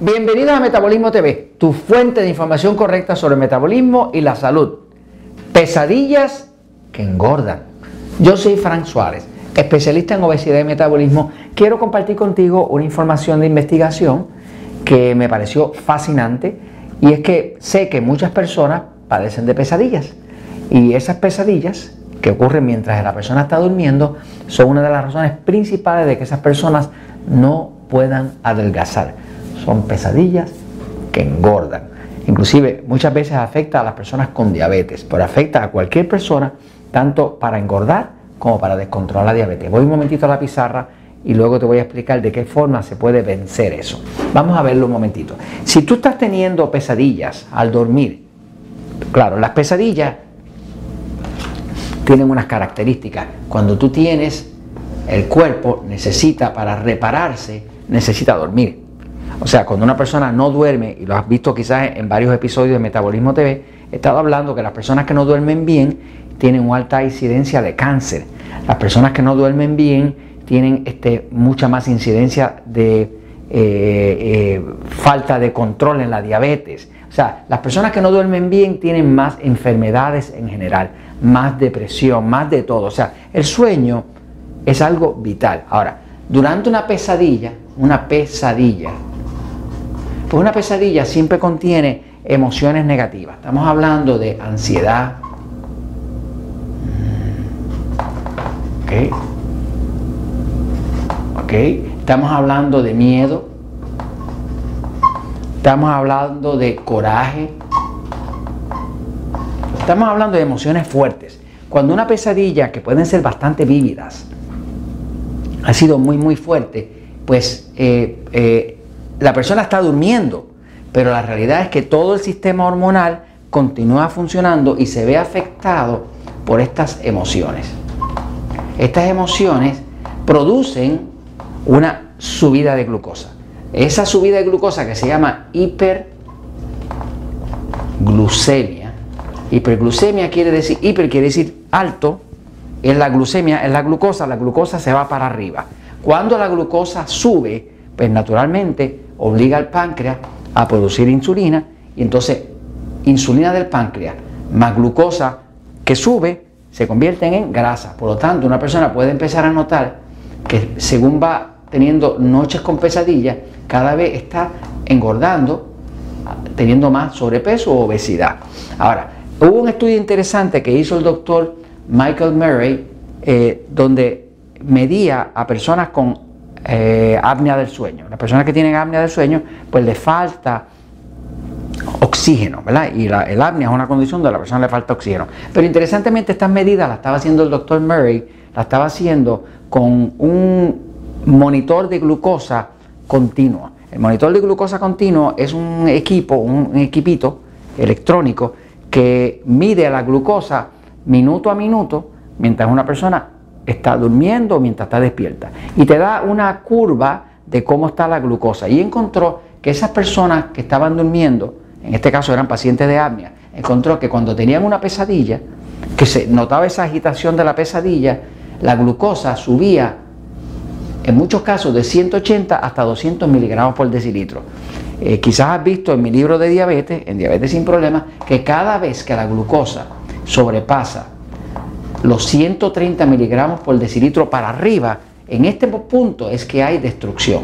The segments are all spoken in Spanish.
Bienvenidos a Metabolismo TV, tu fuente de información correcta sobre metabolismo y la salud. Pesadillas que engordan. Yo soy Frank Suárez, especialista en obesidad y metabolismo. Quiero compartir contigo una información de investigación que me pareció fascinante y es que sé que muchas personas padecen de pesadillas y esas pesadillas que ocurren mientras la persona está durmiendo son una de las razones principales de que esas personas no puedan adelgazar. Son pesadillas que engordan. Inclusive muchas veces afecta a las personas con diabetes, pero afecta a cualquier persona tanto para engordar como para descontrolar la diabetes. Voy un momentito a la pizarra y luego te voy a explicar de qué forma se puede vencer eso. Vamos a verlo un momentito. Si tú estás teniendo pesadillas al dormir, claro, las pesadillas tienen unas características. Cuando tú tienes el cuerpo necesita para repararse, necesita dormir. O sea, cuando una persona no duerme, y lo has visto quizás en varios episodios de Metabolismo TV, he estado hablando que las personas que no duermen bien tienen una alta incidencia de cáncer. Las personas que no duermen bien tienen este, mucha más incidencia de eh, eh, falta de control en la diabetes. O sea, las personas que no duermen bien tienen más enfermedades en general, más depresión, más de todo. O sea, el sueño es algo vital. Ahora, durante una pesadilla, una pesadilla, pues una pesadilla siempre contiene emociones negativas. Estamos hablando de ansiedad. ¿Ok? ¿Ok? Estamos hablando de miedo. Estamos hablando de coraje. Estamos hablando de emociones fuertes. Cuando una pesadilla, que pueden ser bastante vívidas, ha sido muy, muy fuerte, pues eh, eh, la persona está durmiendo, pero la realidad es que todo el sistema hormonal continúa funcionando y se ve afectado por estas emociones. Estas emociones producen una subida de glucosa. Esa subida de glucosa que se llama hiperglucemia. Hiperglucemia quiere decir, hiper quiere decir alto es la glucemia, es la glucosa, la glucosa se va para arriba. Cuando la glucosa sube, pues naturalmente obliga al páncreas a producir insulina y entonces insulina del páncreas más glucosa que sube se convierten en grasa. Por lo tanto, una persona puede empezar a notar que según va teniendo noches con pesadillas, cada vez está engordando, teniendo más sobrepeso o obesidad. Ahora, hubo un estudio interesante que hizo el doctor Michael Murray, eh, donde medía a personas con eh, apnea del sueño. Las personas que tienen apnea del sueño, pues le falta oxígeno, ¿verdad? Y la, el apnea es una condición donde a la persona le falta oxígeno. Pero interesantemente estas medidas las estaba haciendo el doctor Murray, la estaba haciendo con un monitor de glucosa continuo. El monitor de glucosa continuo es un equipo, un equipito electrónico que mide la glucosa minuto a minuto mientras una persona está durmiendo mientras está despierta. Y te da una curva de cómo está la glucosa. Y encontró que esas personas que estaban durmiendo, en este caso eran pacientes de apnea, encontró que cuando tenían una pesadilla, que se notaba esa agitación de la pesadilla, la glucosa subía en muchos casos de 180 hasta 200 miligramos por decilitro. Eh, quizás has visto en mi libro de diabetes, en Diabetes sin Problemas, que cada vez que la glucosa sobrepasa los 130 miligramos por decilitro para arriba, en este punto es que hay destrucción.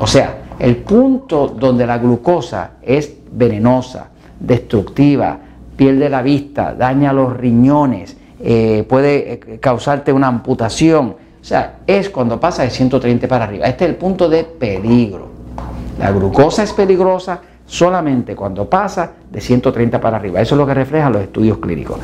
O sea, el punto donde la glucosa es venenosa, destructiva, pierde la vista, daña los riñones, eh, puede eh, causarte una amputación. O sea, es cuando pasa de 130 para arriba. Este es el punto de peligro. La glucosa es peligrosa solamente cuando pasa de 130 para arriba. Eso es lo que reflejan los estudios clínicos.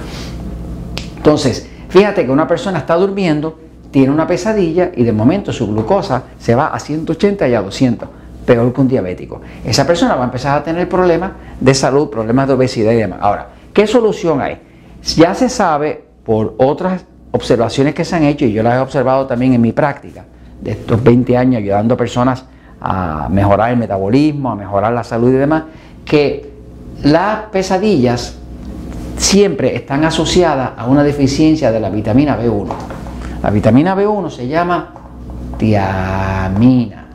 Entonces, fíjate que una persona está durmiendo, tiene una pesadilla y de momento su glucosa se va a 180 y a 200, peor que un diabético. Esa persona va a empezar a tener problemas de salud, problemas de obesidad y demás. Ahora, ¿qué solución hay? Ya se sabe por otras observaciones que se han hecho, y yo las he observado también en mi práctica, de estos 20 años ayudando a personas a mejorar el metabolismo, a mejorar la salud y demás, que las pesadillas siempre están asociadas a una deficiencia de la vitamina B1. La vitamina B1 se llama tiamina.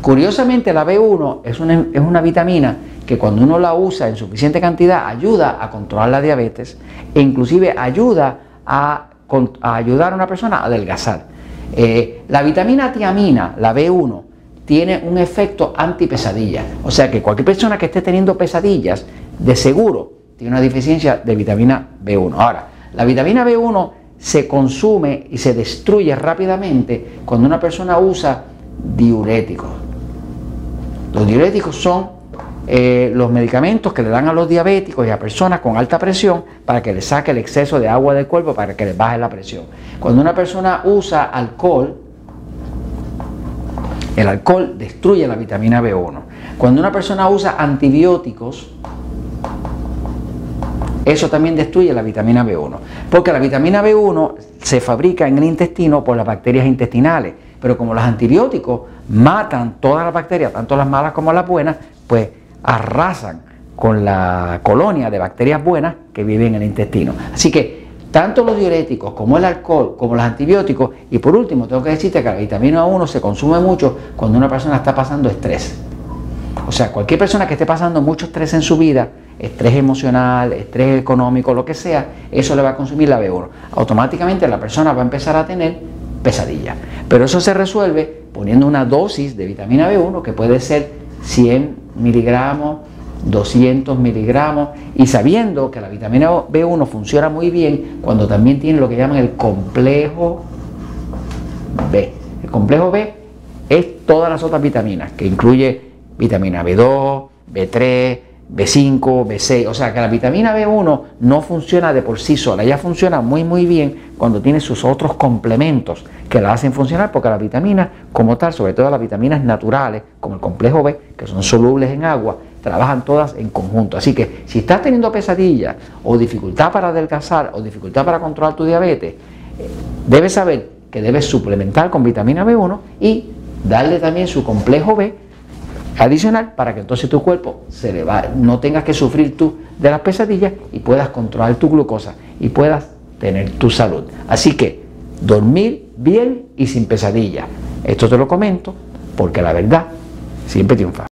Curiosamente la B1 es una, es una vitamina que cuando uno la usa en suficiente cantidad ayuda a controlar la diabetes e inclusive ayuda a, ayudar a una persona a adelgazar. Eh, la vitamina tiamina, la B1, tiene un efecto antipesadilla. O sea que cualquier persona que esté teniendo pesadillas, de seguro tiene una deficiencia de vitamina B1. Ahora, la vitamina B1 se consume y se destruye rápidamente cuando una persona usa diuréticos. Los diuréticos son eh, los medicamentos que le dan a los diabéticos y a personas con alta presión para que le saque el exceso de agua del cuerpo para que les baje la presión. Cuando una persona usa alcohol, el alcohol destruye la vitamina B1. Cuando una persona usa antibióticos, eso también destruye la vitamina B1. Porque la vitamina B1 se fabrica en el intestino por las bacterias intestinales. Pero como los antibióticos matan todas las bacterias, tanto las malas como las buenas, pues arrasan con la colonia de bacterias buenas que viven en el intestino. Así que tanto los diuréticos como el alcohol, como los antibióticos, y por último tengo que decirte que la vitamina 1 se consume mucho cuando una persona está pasando estrés. O sea, cualquier persona que esté pasando mucho estrés en su vida, estrés emocional, estrés económico, lo que sea, eso le va a consumir la B1. Automáticamente la persona va a empezar a tener pesadilla. Pero eso se resuelve poniendo una dosis de vitamina B1 que puede ser 100 miligramos, 200 miligramos y sabiendo que la vitamina B1 funciona muy bien cuando también tiene lo que llaman el complejo B. El complejo B es todas las otras vitaminas que incluye vitamina B2, B3, B5, B6, o sea que la vitamina B1 no funciona de por sí sola, ella funciona muy muy bien cuando tiene sus otros complementos que la hacen funcionar porque las vitaminas como tal, sobre todo las vitaminas naturales como el complejo B, que son solubles en agua, trabajan todas en conjunto. Así que si estás teniendo pesadillas o dificultad para adelgazar o dificultad para controlar tu diabetes, eh, debes saber que debes suplementar con vitamina B1 y darle también su complejo B adicional para que entonces tu cuerpo se le va, no tengas que sufrir tú de las pesadillas y puedas controlar tu glucosa y puedas tener tu salud. Así que dormir bien y sin pesadillas. Esto te lo comento porque la verdad siempre triunfa.